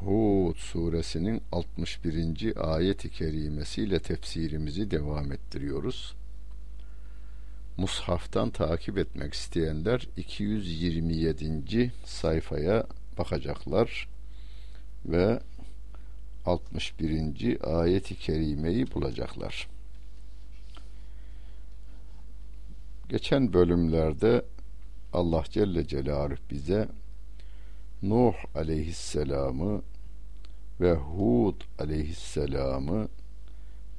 Hud suresinin 61. ayet-i kerimesiyle tefsirimizi devam ettiriyoruz. Mushaftan takip etmek isteyenler 227. sayfaya bakacaklar ve 61. ayet-i kerimeyi bulacaklar. Geçen bölümlerde Allah Celle Celaluhu bize Nuh aleyhisselamı ve Hud aleyhisselamı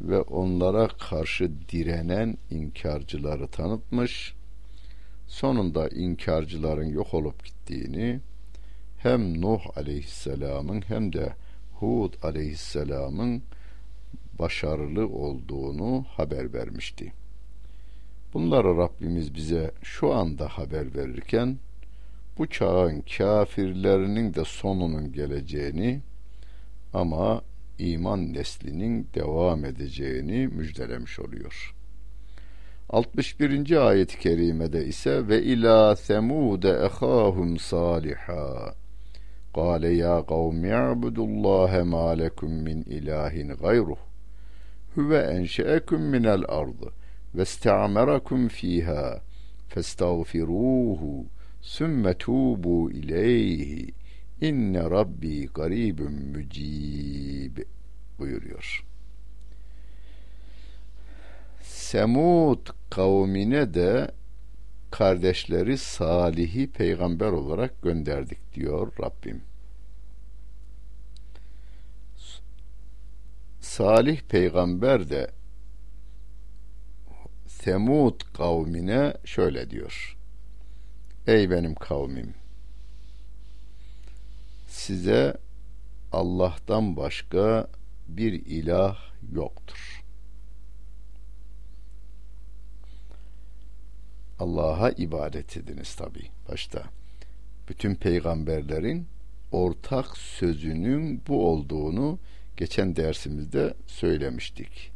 ve onlara karşı direnen inkarcıları tanıtmış. Sonunda inkarcıların yok olup gittiğini hem Nuh aleyhisselamın hem de Hud aleyhisselamın başarılı olduğunu haber vermişti. Bunları Rabbimiz bize şu anda haber verirken bu çağın kafirlerinin de sonunun geleceğini ama iman neslinin devam edeceğini müjdelemiş oluyor. 61. ayet-i kerimede ise ve ila semude ehahum saliha Kale ya kavmi ibudullahe ma lekum min ilahin gayruh huve enşeekum minel ardı ve iste'amerakum fiha festağfiruhu sümme tubu ileyhi inne rabbi garibun mücib buyuruyor. Semud kavmine de kardeşleri Salih'i peygamber olarak gönderdik diyor Rabbim. Salih peygamber de Semud kavmine şöyle diyor. Ey benim kavmim size Allah'tan başka bir ilah yoktur. Allah'a ibadet ediniz tabi başta. Bütün peygamberlerin ortak sözünün bu olduğunu geçen dersimizde söylemiştik.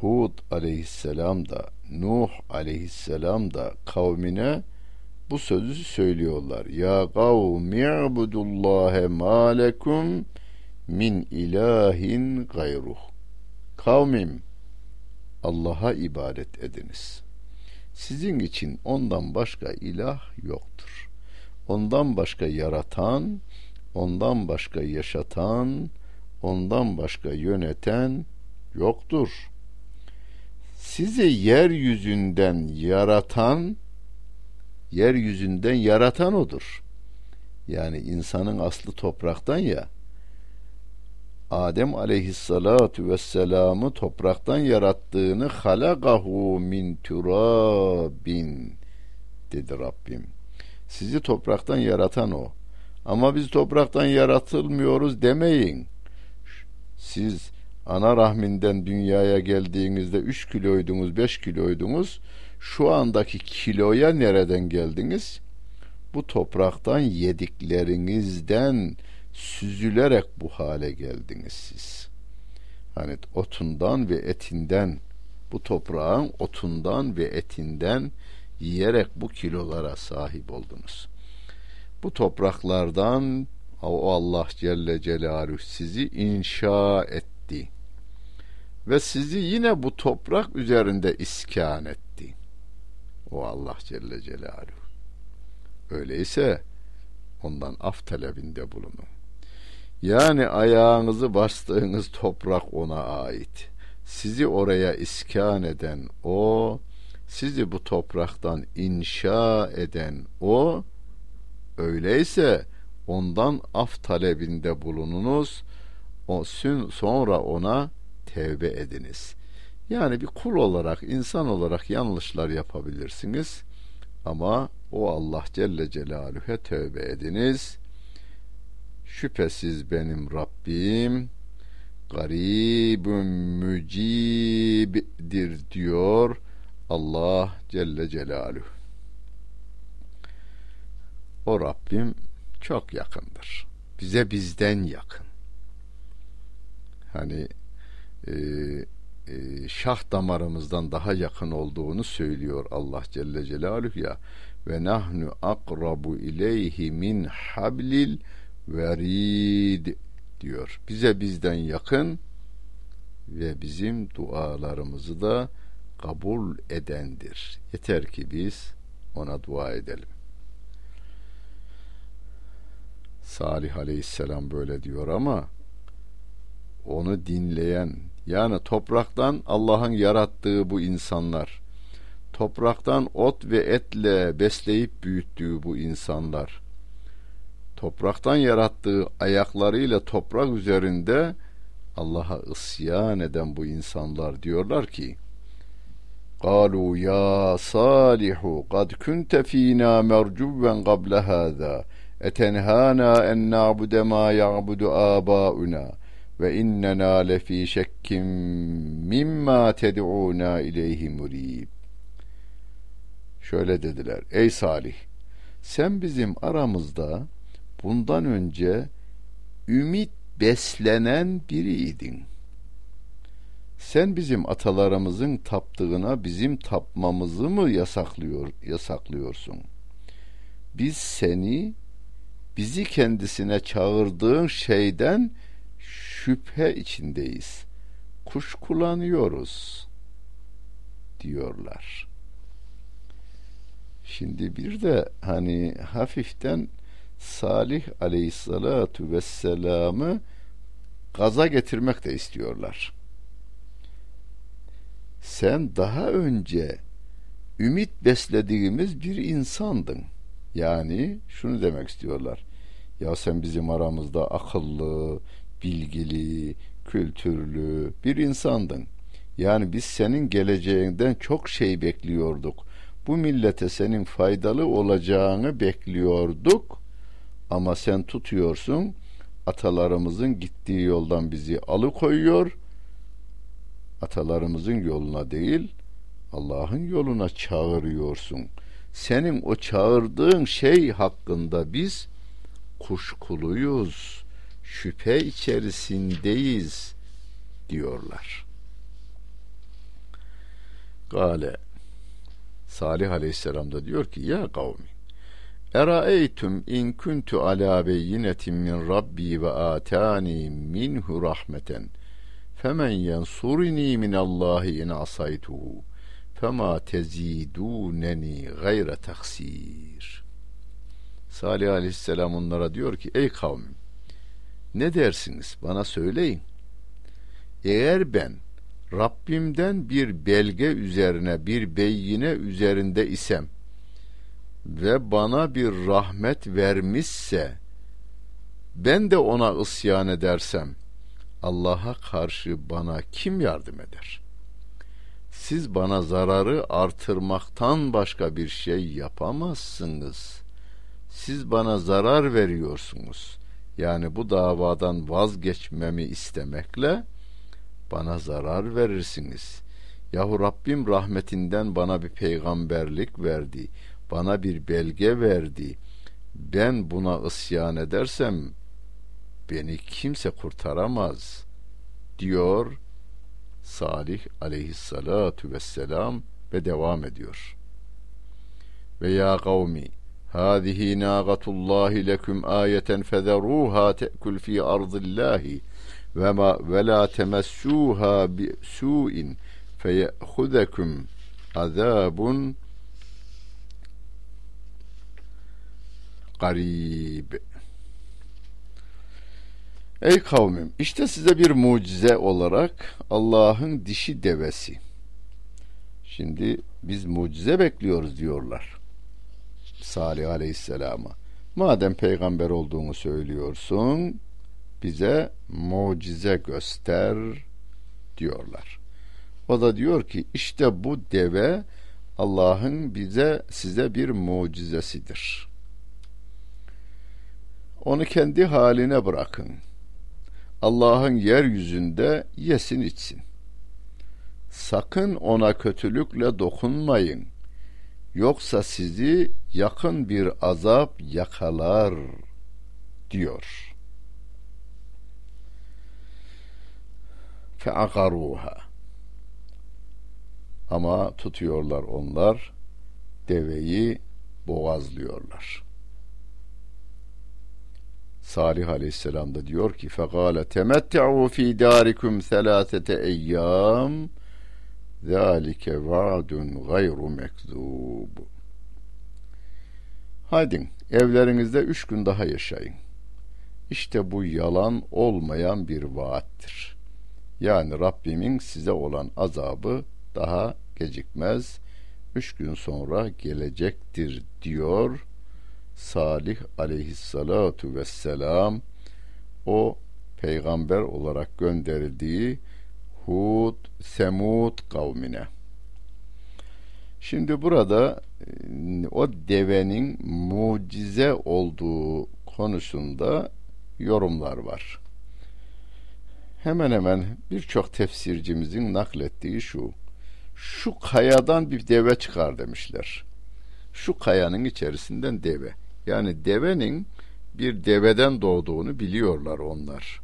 Hud aleyhisselam da Nuh aleyhisselam da kavmine bu sözü söylüyorlar. Ya kavmi ibudullahe ma lekum min ilahin gayruh. Kavmim Allah'a ibadet ediniz. Sizin için ondan başka ilah yoktur. Ondan başka yaratan, ondan başka yaşatan, ondan başka yöneten yoktur. Sizi yeryüzünden yaratan yeryüzünden yaratan odur. Yani insanın aslı topraktan ya. Adem aleyhissalatu vesselam'ı topraktan yarattığını halagahu min turabin dedi Rabbim. Sizi topraktan yaratan o. Ama biz topraktan yaratılmıyoruz demeyin. Siz ana rahminden dünyaya geldiğinizde 3 kiloydunuz, 5 kiloydunuz şu andaki kiloya nereden geldiniz? Bu topraktan yediklerinizden süzülerek bu hale geldiniz siz. Hani otundan ve etinden bu toprağın otundan ve etinden yiyerek bu kilolara sahip oldunuz. Bu topraklardan o Allah Celle Celaluhu sizi inşa etti ve sizi yine bu toprak üzerinde iskan etti. O Allah Celle Celaluhu. Öyleyse ondan af talebinde bulunun. Yani ayağınızı bastığınız toprak ona ait. Sizi oraya iskan eden o, sizi bu topraktan inşa eden o, öyleyse ondan af talebinde bulununuz. O sonra ona tevbe ediniz. Yani bir kul olarak, insan olarak yanlışlar yapabilirsiniz. Ama o Allah Celle Celaluhu'ya tövbe ediniz. Şüphesiz benim Rabbim garibun mücibdir diyor Allah Celle Celaluhu. O Rabbim çok yakındır. Bize bizden yakın. Hani e, e, şah damarımızdan daha yakın olduğunu söylüyor Allah Celle Celaluhu ya ve nahnu akrabu ileyhi min hablil verid diyor. Bize bizden yakın ve bizim dualarımızı da kabul edendir. Yeter ki biz ona dua edelim. Salih aleyhisselam böyle diyor ama onu dinleyen yani topraktan Allah'ın yarattığı bu insanlar topraktan ot ve etle besleyip büyüttüğü bu insanlar topraktan yarattığı ayaklarıyla toprak üzerinde Allah'a isyan eden bu insanlar diyorlar ki قالوا يا صالح قد كنت فينا مرجوا قبل هذا أتنهانا أن نعبد ما يعبد آباؤنا ve innena lefi şekkim mimma ted'una ileyhi murib. Şöyle dediler. Ey Salih sen bizim aramızda bundan önce ümit beslenen biriydin. Sen bizim atalarımızın taptığına bizim tapmamızı mı yasaklıyor yasaklıyorsun? Biz seni bizi kendisine çağırdığın şeyden şüphe içindeyiz. Kuşkulanıyoruz diyorlar. Şimdi bir de hani hafiften Salih aleyhissalatu vesselam'ı gaza getirmek de istiyorlar. Sen daha önce ümit beslediğimiz bir insandın. Yani şunu demek istiyorlar. Ya sen bizim aramızda akıllı, bilgili, kültürlü bir insandın. Yani biz senin geleceğinden çok şey bekliyorduk. Bu millete senin faydalı olacağını bekliyorduk. Ama sen tutuyorsun atalarımızın gittiği yoldan bizi alıkoyuyor. Atalarımızın yoluna değil Allah'ın yoluna çağırıyorsun. Senin o çağırdığın şey hakkında biz kuşkuluyuz, şüphe içerisindeyiz diyorlar. Gale Salih Aleyhisselam da diyor ki ya kavmi Eraeytum in kuntu ala beyinetin min Rabbi ve atani minhu rahmeten femen yensurini min Allahi in asaytuhu fema teziduneni gayre taksir. Salih aleyhisselam onlara diyor ki ey kavmim ne dersiniz bana söyleyin. Eğer ben Rabbimden bir belge üzerine bir beyine üzerinde isem ve bana bir rahmet vermişse ben de ona isyan edersem Allah'a karşı bana kim yardım eder? Siz bana zararı artırmaktan başka bir şey yapamazsınız. Siz bana zarar veriyorsunuz. Yani bu davadan vazgeçmemi istemekle bana zarar verirsiniz. Yahu Rabbim rahmetinden bana bir peygamberlik verdi bana bir belge verdi. Ben buna isyan edersem beni kimse kurtaramaz diyor Salih aleyhissalatu vesselam ve devam ediyor. Ve ya kavmi هذه ناقة الله لكم آية فذروها تأكل في أرض الله وما ولا تمسوها بسوء فيأخذكم عذاب garib. Ey kavmim işte size bir mucize olarak Allah'ın dişi devesi. Şimdi biz mucize bekliyoruz diyorlar. Salih Aleyhisselam'a. Madem peygamber olduğunu söylüyorsun bize mucize göster diyorlar. O da diyor ki işte bu deve Allah'ın bize size bir mucizesidir. Onu kendi haline bırakın. Allah'ın yeryüzünde yesin içsin. Sakın ona kötülükle dokunmayın. Yoksa sizi yakın bir azap yakalar diyor. Fe'akaruha ama tutuyorlar onlar deveyi boğazlıyorlar. Salih Aleyhisselam da diyor ki fekale temette'u fi darikum selasete eyyam zalike vaadun gayru mekzub Haydi evlerinizde üç gün daha yaşayın. İşte bu yalan olmayan bir vaattir. Yani Rabbimin size olan azabı daha gecikmez. Üç gün sonra gelecektir diyor Salih aleyhissalatu vesselam o peygamber olarak gönderildiği Hud, Semud kavmine. Şimdi burada e, o devenin mucize olduğu konusunda yorumlar var. Hemen hemen birçok tefsircimizin naklettiği şu şu kayadan bir deve çıkar demişler. Şu kayanın içerisinden deve. Yani devenin bir deveden doğduğunu biliyorlar onlar.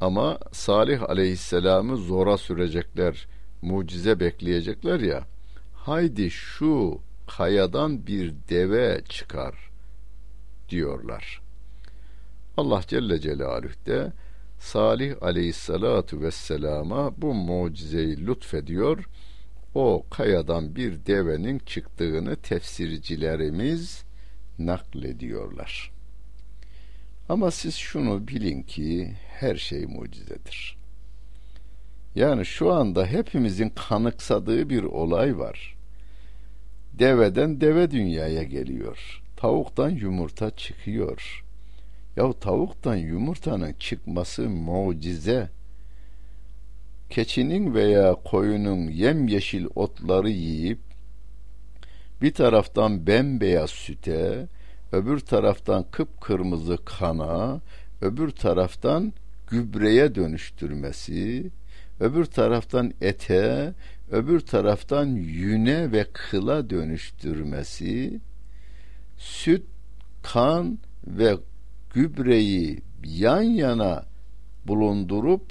Ama Salih aleyhisselamı zora sürecekler, mucize bekleyecekler ya. Haydi şu kayadan bir deve çıkar diyorlar. Allah Celle Celaluhu de Salih aleyhissalatu vesselama bu mucizeyi lütfediyor. O kayadan bir devenin çıktığını tefsircilerimiz naklediyorlar. Ama siz şunu bilin ki her şey mucizedir. Yani şu anda hepimizin kanıksadığı bir olay var. Deveden deve dünyaya geliyor. Tavuktan yumurta çıkıyor. Ya tavuktan yumurtanın çıkması mucize. Keçinin veya koyunun yemyeşil otları yiyip bir taraftan bembeyaz süte, öbür taraftan kıpkırmızı kana, öbür taraftan gübreye dönüştürmesi, öbür taraftan ete, öbür taraftan yüne ve kıla dönüştürmesi, süt, kan ve gübreyi yan yana bulundurup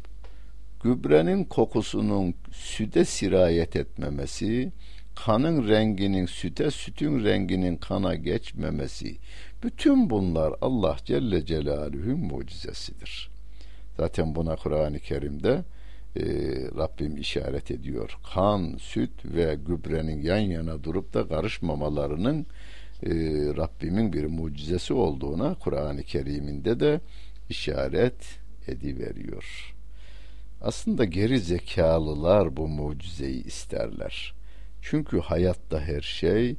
gübrenin kokusunun süte sirayet etmemesi, kanın renginin süte, sütün renginin kana geçmemesi, bütün bunlar Allah Celle Celaluhu'nun mucizesidir. Zaten buna Kur'an-ı Kerim'de e, Rabbim işaret ediyor. Kan, süt ve gübrenin yan yana durup da karışmamalarının e, Rabbimin bir mucizesi olduğuna Kur'an-ı Kerim'inde de işaret ediveriyor. Aslında geri zekalılar bu mucizeyi isterler. Çünkü hayatta her şey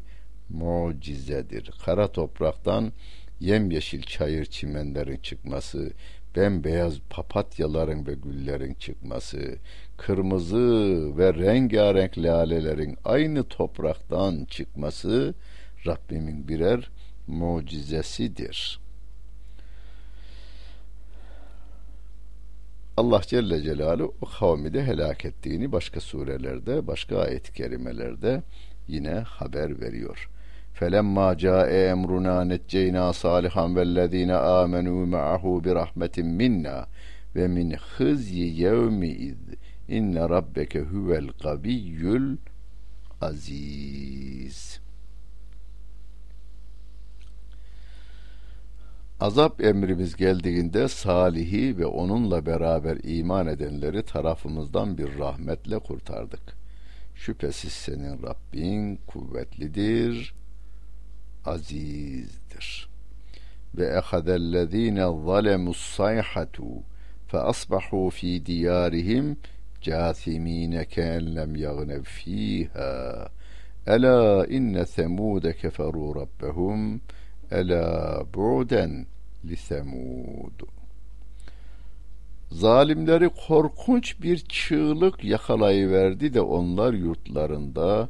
mucizedir. Kara topraktan yemyeşil çayır çimenlerin çıkması, bembeyaz papatyaların ve güllerin çıkması, kırmızı ve rengarenk lalelerin aynı topraktan çıkması Rabbimin birer mucizesidir. Allah Celle Celaluhu o kavmi de helak ettiğini başka surelerde, başka ayet-i kerimelerde yine haber veriyor. فَلَمَّا جَاءَ اَمْرُنَا نَجَّيْنَا صَالِحًا وَالَّذ۪ينَ آمَنُوا مَعَهُ بِرَحْمَةٍ مِنَّا وَمِنْ خِزْيِ يَوْمِئِذٍ اِنَّ رَبَّكَ هُوَ الْقَبِيُّ الْعَز۪يزِ Azap emrimiz geldiğinde Salih'i ve onunla beraber iman edenleri tarafımızdan bir rahmetle kurtardık. Şüphesiz senin Rabbin kuvvetlidir, azizdir. Ve ehadellezine zalemus sayhatu fe asbahu fi diyarihim cathimine ken lem yagnev fiha. Ela inne semude keferu rabbehum Ela bu'den li semud. Zalimleri korkunç bir çığlık yakalayıverdi de onlar yurtlarında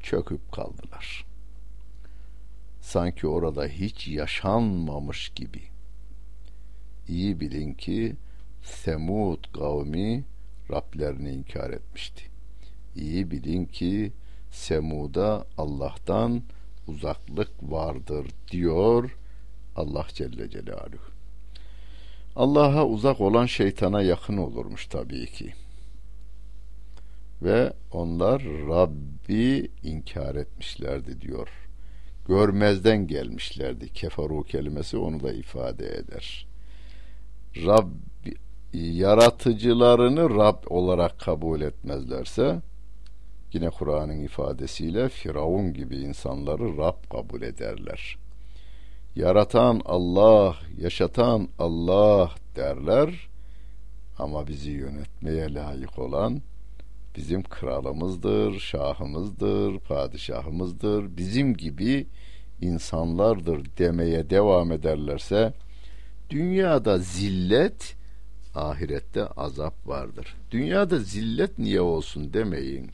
çöküp kaldılar. Sanki orada hiç yaşanmamış gibi. İyi bilin ki Semud kavmi Rablerini inkar etmişti. İyi bilin ki Semud'a Allah'tan uzaklık vardır diyor Allah Celle Celaluhu. Allah'a uzak olan şeytana yakın olurmuş tabii ki. Ve onlar Rabbi inkar etmişlerdi diyor. Görmezden gelmişlerdi. Kefaru kelimesi onu da ifade eder. Rabbi yaratıcılarını Rab olarak kabul etmezlerse yine Kur'an'ın ifadesiyle Firavun gibi insanları Rab kabul ederler. Yaratan Allah, yaşatan Allah derler ama bizi yönetmeye layık olan bizim kralımızdır, şahımızdır, padişahımızdır, bizim gibi insanlardır demeye devam ederlerse dünyada zillet, ahirette azap vardır. Dünyada zillet niye olsun demeyin.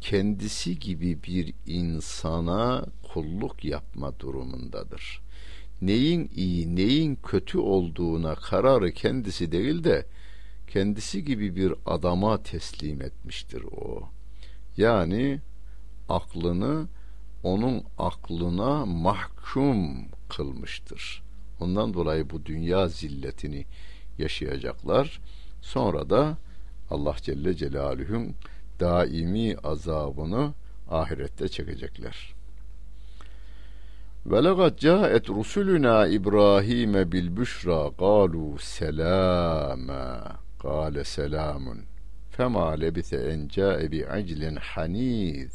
Kendisi gibi bir insana kulluk yapma durumundadır. Neyin iyi, neyin kötü olduğuna kararı kendisi değil de kendisi gibi bir adama teslim etmiştir o. Yani aklını onun aklına mahkum kılmıştır. Ondan dolayı bu dünya zilletini yaşayacaklar. Sonra da Allah Celle Celaluhu'nun daimi azabını ahirette çekecekler. Ve lekad caet rusuluna İbrahim bil büşra Kale selamun. Fema lebise en ca'e bi aclin haniz.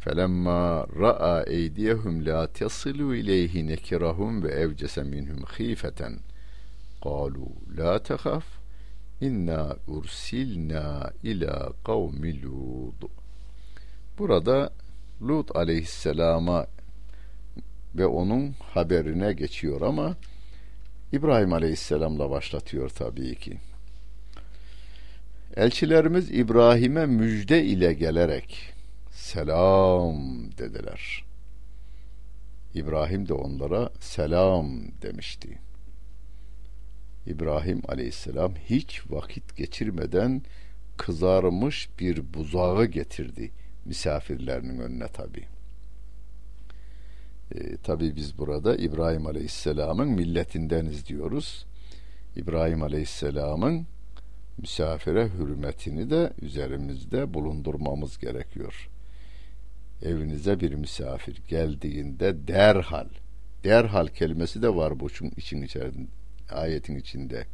Felemma ra'a eydiyehum la tasilu ileyhi nekirahum ve evcese minhum khifeten. Kalu la tehaf inna ursilna ila kavmi Lut. Burada Lut aleyhisselama ve onun haberine geçiyor ama İbrahim Aleyhisselam'la başlatıyor tabii ki. Elçilerimiz İbrahim'e müjde ile gelerek selam dediler. İbrahim de onlara selam demişti. İbrahim Aleyhisselam hiç vakit geçirmeden kızarmış bir buzağı getirdi misafirlerinin önüne tabii. E, Tabi biz burada İbrahim Aleyhisselam'ın milletindeniz diyoruz. İbrahim Aleyhisselam'ın misafire hürmetini de üzerimizde bulundurmamız gerekiyor. Evinize bir misafir geldiğinde derhal, derhal kelimesi de var bu için içerisinde, ayetin içinde.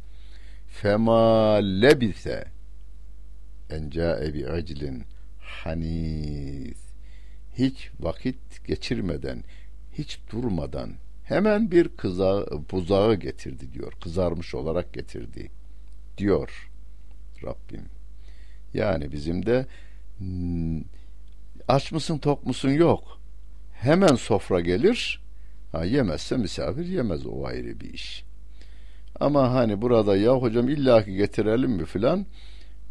Fema lebise en ca'e bi aclin hanis hiç vakit geçirmeden hiç durmadan hemen bir kıza, buzağı getirdi diyor. Kızarmış olarak getirdi diyor Rabbim. Yani bizim de hmm, aç mısın tok musun yok. Hemen sofra gelir. Ha, yemezse misafir yemez o ayrı bir iş. Ama hani burada ya hocam illaki getirelim mi filan.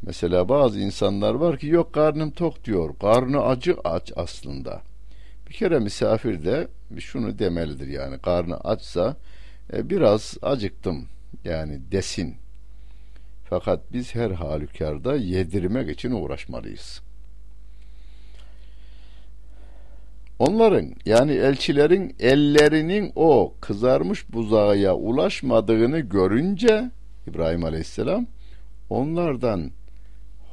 Mesela bazı insanlar var ki yok karnım tok diyor. Karnı acı aç aslında. Bir kere misafir de şunu demelidir yani karnı açsa e, biraz acıktım yani desin. Fakat biz her halükarda yedirmek için uğraşmalıyız. Onların yani elçilerin ellerinin o kızarmış buzağıya ulaşmadığını görünce İbrahim Aleyhisselam onlardan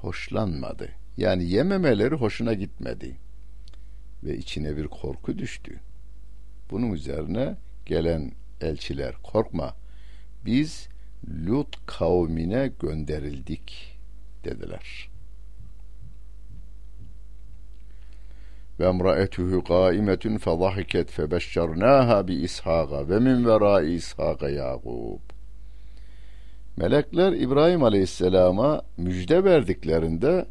hoşlanmadı. Yani yememeleri hoşuna gitmedi ve içine bir korku düştü. Bunun üzerine gelen elçiler korkma biz Lut kavmine gönderildik dediler. Ve emraetuhu kaimetun fezahiket febeşşernaha bi İshaka ve min verai İshaka Yakub. Melekler İbrahim Aleyhisselam'a müjde verdiklerinde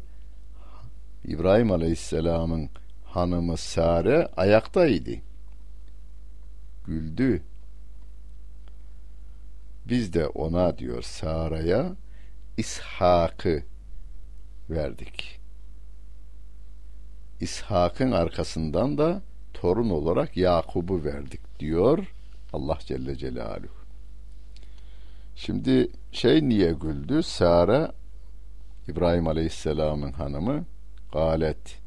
İbrahim Aleyhisselam'ın hanımı Sare ayaktaydı. Güldü. Biz de ona diyor Sara'ya İshak'ı verdik. İshak'ın arkasından da torun olarak Yakub'u verdik diyor Allah Celle Celaluhu. Şimdi şey niye güldü? Sara İbrahim Aleyhisselam'ın hanımı galet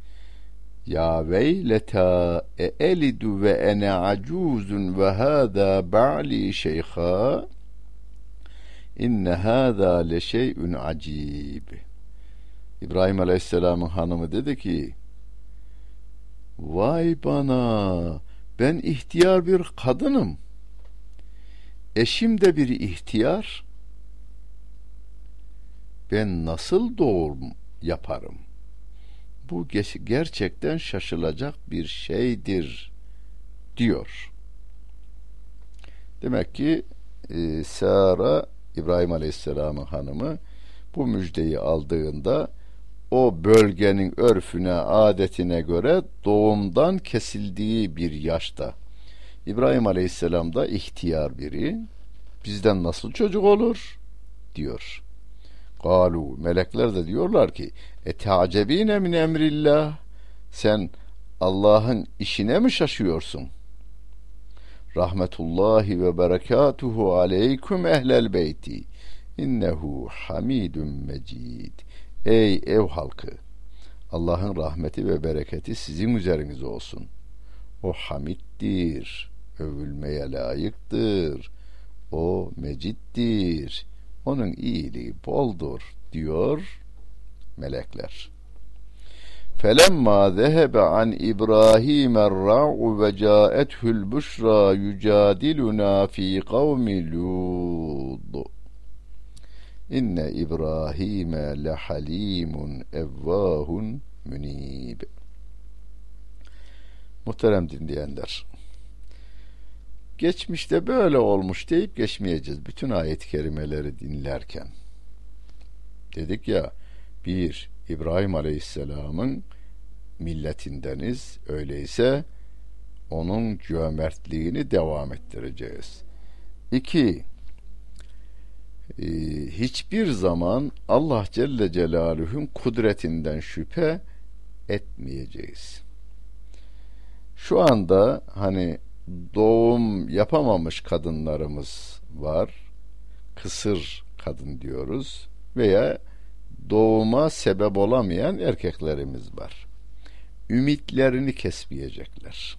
ya veyleta e elidu ve ene acuzun ve hâzâ ba'li şeyhâ inne hâzâ le şey'ün acib İbrahim Aleyhisselam'ın hanımı dedi ki Vay bana ben ihtiyar bir kadınım. Eşim de bir ihtiyar. Ben nasıl doğum yaparım? Bu gerçekten şaşılacak bir şeydir diyor. Demek ki e, Sara İbrahim Aleyhisselam'ın hanımı bu müjdeyi aldığında o bölgenin örfüne, adetine göre doğumdan kesildiği bir yaşta. İbrahim Aleyhisselam da ihtiyar biri. Bizden nasıl çocuk olur? diyor. Galu melekler de diyorlar ki etacebine min emrillah sen Allah'ın işine mi şaşıyorsun? Rahmetullahi ve berekatuhu aleyküm ehlel beyti innehu hamidun mecid. Ey ev halkı! Allah'ın rahmeti ve bereketi sizin üzerinize olsun. O hamittir, övülmeye layıktır. O meciddir onun iyiliği boldur diyor melekler. Felemma zehebe an İbrahim er-ra'u ve ca'ethul büşra yucadiluna fi kavmi Lud. İnne İbrahim'e lehalimun evvahun münib. Muhterem dinleyenler. Geçmişte böyle olmuş deyip geçmeyeceğiz. Bütün ayet-i kerimeleri dinlerken. Dedik ya bir İbrahim Aleyhisselam'ın milletindeniz. Öyleyse onun cömertliğini devam ettireceğiz. İki, e, hiçbir zaman Allah Celle Celaluhu'nun kudretinden şüphe etmeyeceğiz. Şu anda hani doğum yapamamış kadınlarımız var. Kısır kadın diyoruz veya doğuma sebep olamayan erkeklerimiz var. Ümitlerini kesmeyecekler.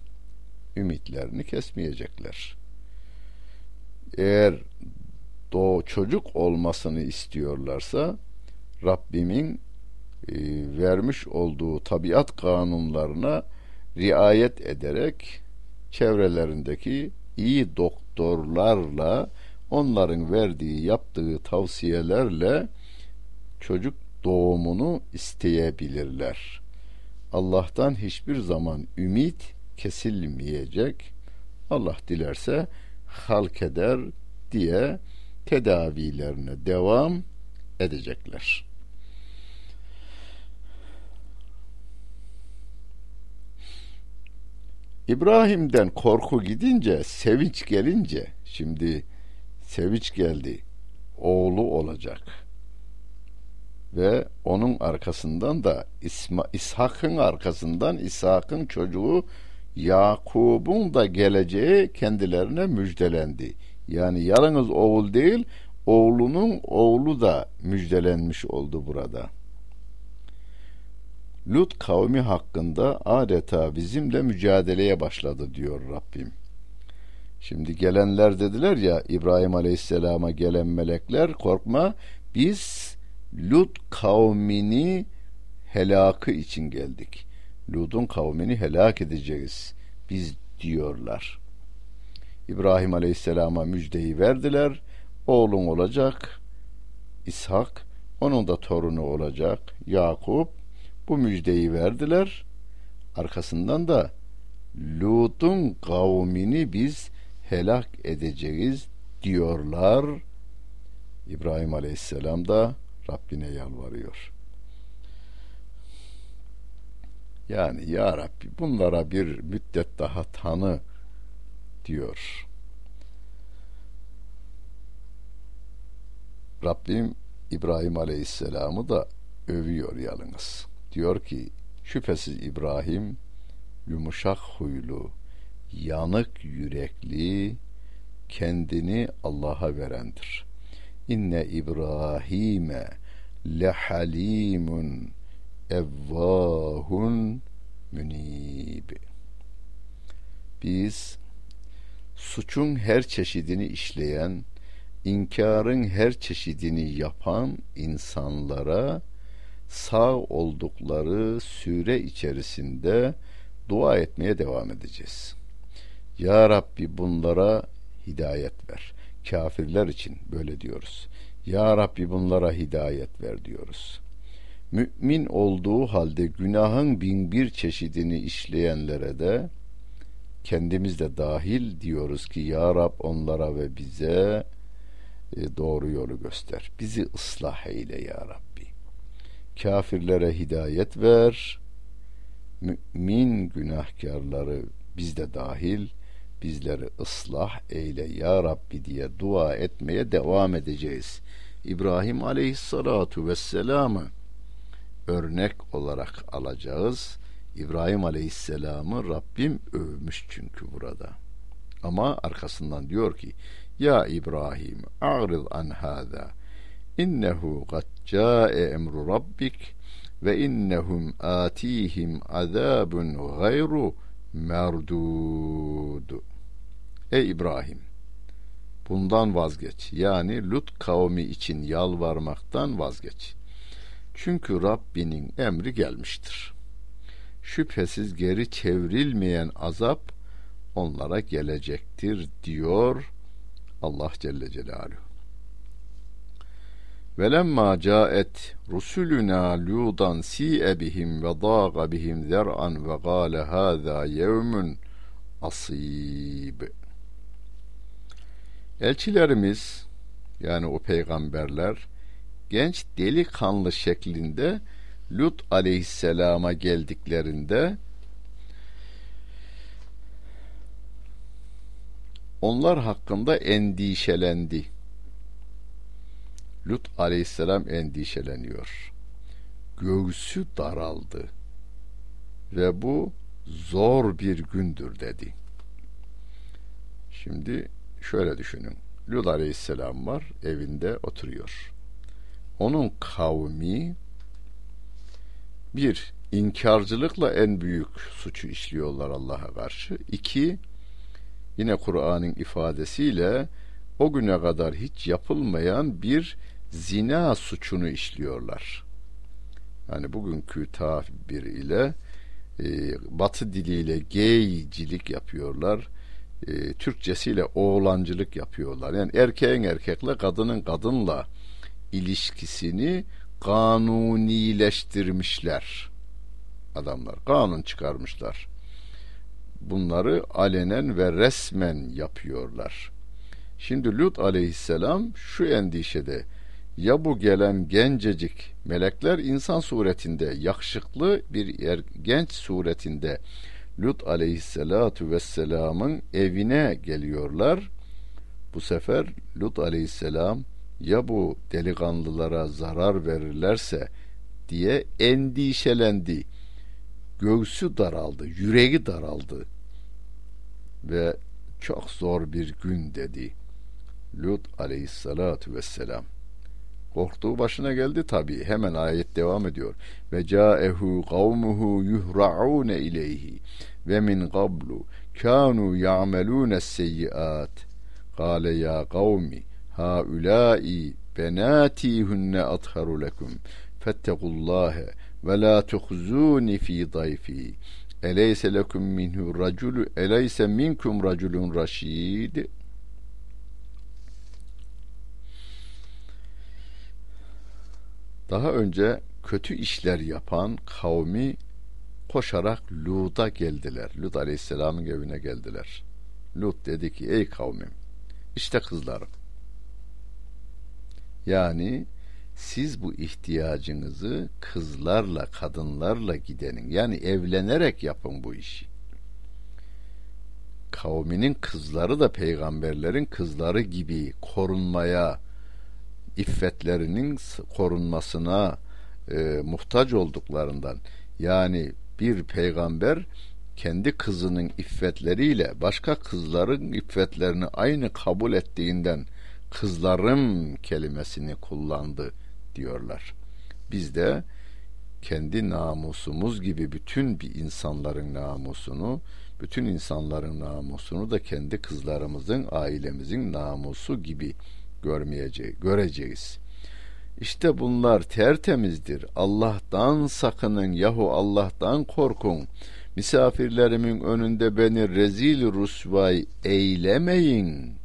Ümitlerini kesmeyecekler. Eğer doğ çocuk olmasını istiyorlarsa Rabbimin e, vermiş olduğu tabiat kanunlarına riayet ederek çevrelerindeki iyi doktorlarla onların verdiği yaptığı tavsiyelerle çocuk doğumunu isteyebilirler. Allah'tan hiçbir zaman ümit kesilmeyecek. Allah dilerse halk eder diye tedavilerine devam edecekler. İbrahim'den korku gidince, sevinç gelince, şimdi sevinç geldi, oğlu olacak. Ve onun arkasından da İsma, İshak'ın arkasından İshak'ın çocuğu Yakub'un da geleceği kendilerine müjdelendi. Yani yalnız oğul değil, oğlunun oğlu da müjdelenmiş oldu burada. Lut kavmi hakkında adeta bizimle mücadeleye başladı diyor Rabbim. Şimdi gelenler dediler ya İbrahim Aleyhisselam'a gelen melekler korkma biz Lut kavmini helakı için geldik. Lut'un kavmini helak edeceğiz biz diyorlar. İbrahim Aleyhisselam'a müjdeyi verdiler. Oğlun olacak İshak, onun da torunu olacak Yakup. Bu müjdeyi verdiler. Arkasından da Lut'un kavmini biz helak edeceğiz diyorlar. İbrahim Aleyhisselam da Rabbine yalvarıyor. Yani ya Rabbi bunlara bir müddet daha tanı diyor. Rabbim İbrahim Aleyhisselam'ı da övüyor yalnız. Diyor ki şüphesiz İbrahim yumuşak huylu, yanık yürekli, kendini Allah'a verendir. inne İbrahim'e lehalimun evvahun münib. Biz suçun her çeşidini işleyen, inkarın her çeşidini yapan insanlara sağ oldukları süre içerisinde dua etmeye devam edeceğiz. Ya Rabbi bunlara hidayet ver. Kafirler için böyle diyoruz. Ya Rabbi bunlara hidayet ver diyoruz. Mümin olduğu halde günahın bin bir çeşidini işleyenlere de kendimiz de dahil diyoruz ki Ya Rab onlara ve bize e, doğru yolu göster. Bizi ıslah eyle Ya Rabbi. Kafirlere hidayet ver. Mümin günahkarları biz de dahil bizleri ıslah eyle ya Rabbi diye dua etmeye devam edeceğiz. İbrahim aleyhissalatu vesselam'ı örnek olarak alacağız. İbrahim aleyhisselamı Rabbim övmüş çünkü burada. Ama arkasından diyor ki Ya İbrahim a'ril an hâzâ innehu kad câe emru rabbik ve innehum atihim azabun gayru merdud. Ey İbrahim bundan vazgeç. Yani Lut kavmi için yalvarmaktan vazgeç. Çünkü Rabbinin emri gelmiştir. Şüphesiz geri çevrilmeyen azap onlara gelecektir diyor Allah Celle Celaluhu. Velemma caet rusuluna ludan si'e bihim ve daga bihim zer'an ve gâle hâzâ yevmun asib. Elçilerimiz yani o peygamberler genç delikanlı şeklinde Lut aleyhisselama geldiklerinde onlar hakkında endişelendi. Lut aleyhisselam endişeleniyor. Göğsü daraldı. Ve bu zor bir gündür dedi. Şimdi şöyle düşünün. Lut aleyhisselam var evinde oturuyor. Onun kavmi bir inkarcılıkla en büyük suçu işliyorlar Allah'a karşı. İki yine Kur'an'ın ifadesiyle o güne kadar hiç yapılmayan bir zina suçunu işliyorlar. Yani bugünkü tabir ile e, batı diliyle geycilik yapıyorlar. E, Türkçesiyle oğlancılık yapıyorlar. Yani erkeğin erkekle kadının kadınla ilişkisini kanunileştirmişler. Adamlar kanun çıkarmışlar. Bunları alenen ve resmen yapıyorlar. Şimdi Lut aleyhisselam şu endişede ya bu gelen gencecik melekler insan suretinde yakışıklı bir er, genç suretinde Lut aleyhisselatu vesselamın evine geliyorlar. Bu sefer Lut aleyhisselam ya bu delikanlılara zarar verirlerse diye endişelendi. Göğsü daraldı, yüreği daraldı ve çok zor bir gün dedi. Lut aleyhissalatu vesselam. Korktuğu başına geldi tabi. Hemen ayet devam ediyor. Ve caehu kavmuhu yuhra'un ileyhi ve min qablu kanu ya'melun seyyiat. Kale ya kavmi haulai benati hunne atharu lekum fettekullâhe ve la tuhzuni fi dayfi eleyse lekum minhu raculu eleyse minkum raculun raşid Daha önce kötü işler yapan kavmi koşarak Lut'a geldiler. Lut Aleyhisselam'ın evine geldiler. Lut dedi ki ey kavmim işte kızlarım. Yani siz bu ihtiyacınızı kızlarla, kadınlarla gidenin. Yani evlenerek yapın bu işi. Kavminin kızları da peygamberlerin kızları gibi korunmaya, iffetlerinin korunmasına e, muhtaç olduklarından yani bir peygamber kendi kızının iffetleriyle başka kızların iffetlerini aynı kabul ettiğinden kızlarım kelimesini kullandı diyorlar. Biz de kendi namusumuz gibi bütün bir insanların namusunu, bütün insanların namusunu da kendi kızlarımızın, ailemizin namusu gibi görmeyeceğiz, göreceğiz. İşte bunlar tertemizdir. Allah'tan sakının yahu Allah'tan korkun. Misafirlerimin önünde beni rezil rusvay eylemeyin.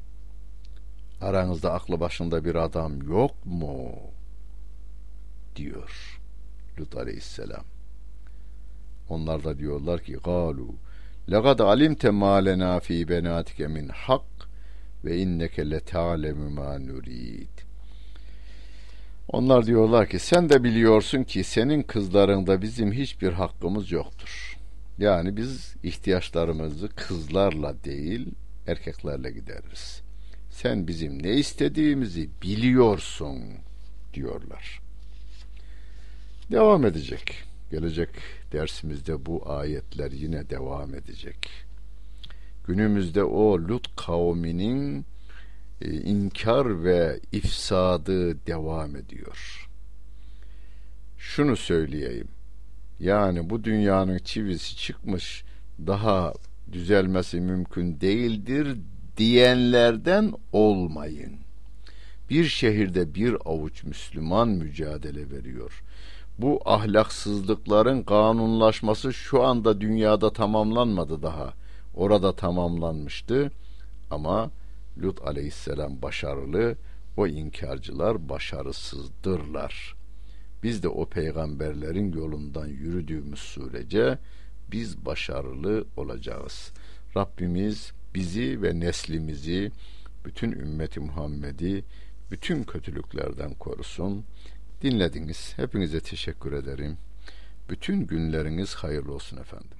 Aranızda aklı başında bir adam yok mu? diyor Lut aleyhisselam. Onlar da diyorlar ki galu لَقَدْ عَلِمْتَ مَا لَنَا ف۪ي بَنَاتِكَ مِنْ حَقٍّ ve inneke le ta'lemu ma nurid. Onlar diyorlar ki sen de biliyorsun ki senin kızlarında bizim hiçbir hakkımız yoktur. Yani biz ihtiyaçlarımızı kızlarla değil erkeklerle gideriz. Sen bizim ne istediğimizi biliyorsun diyorlar. Devam edecek. Gelecek dersimizde bu ayetler yine devam edecek. Günümüzde o Lut kavminin e, inkar ve ifsadı devam ediyor. Şunu söyleyeyim. Yani bu dünyanın çivisi çıkmış daha düzelmesi mümkün değildir diyenlerden olmayın. Bir şehirde bir avuç Müslüman mücadele veriyor. Bu ahlaksızlıkların kanunlaşması şu anda dünyada tamamlanmadı daha. Orada tamamlanmıştı ama Lut aleyhisselam başarılı, o inkarcılar başarısızdırlar. Biz de o peygamberlerin yolundan yürüdüğümüz sürece biz başarılı olacağız. Rabbimiz bizi ve neslimizi, bütün ümmeti Muhammed'i bütün kötülüklerden korusun. Dinlediniz. Hepinize teşekkür ederim. Bütün günleriniz hayırlı olsun efendim.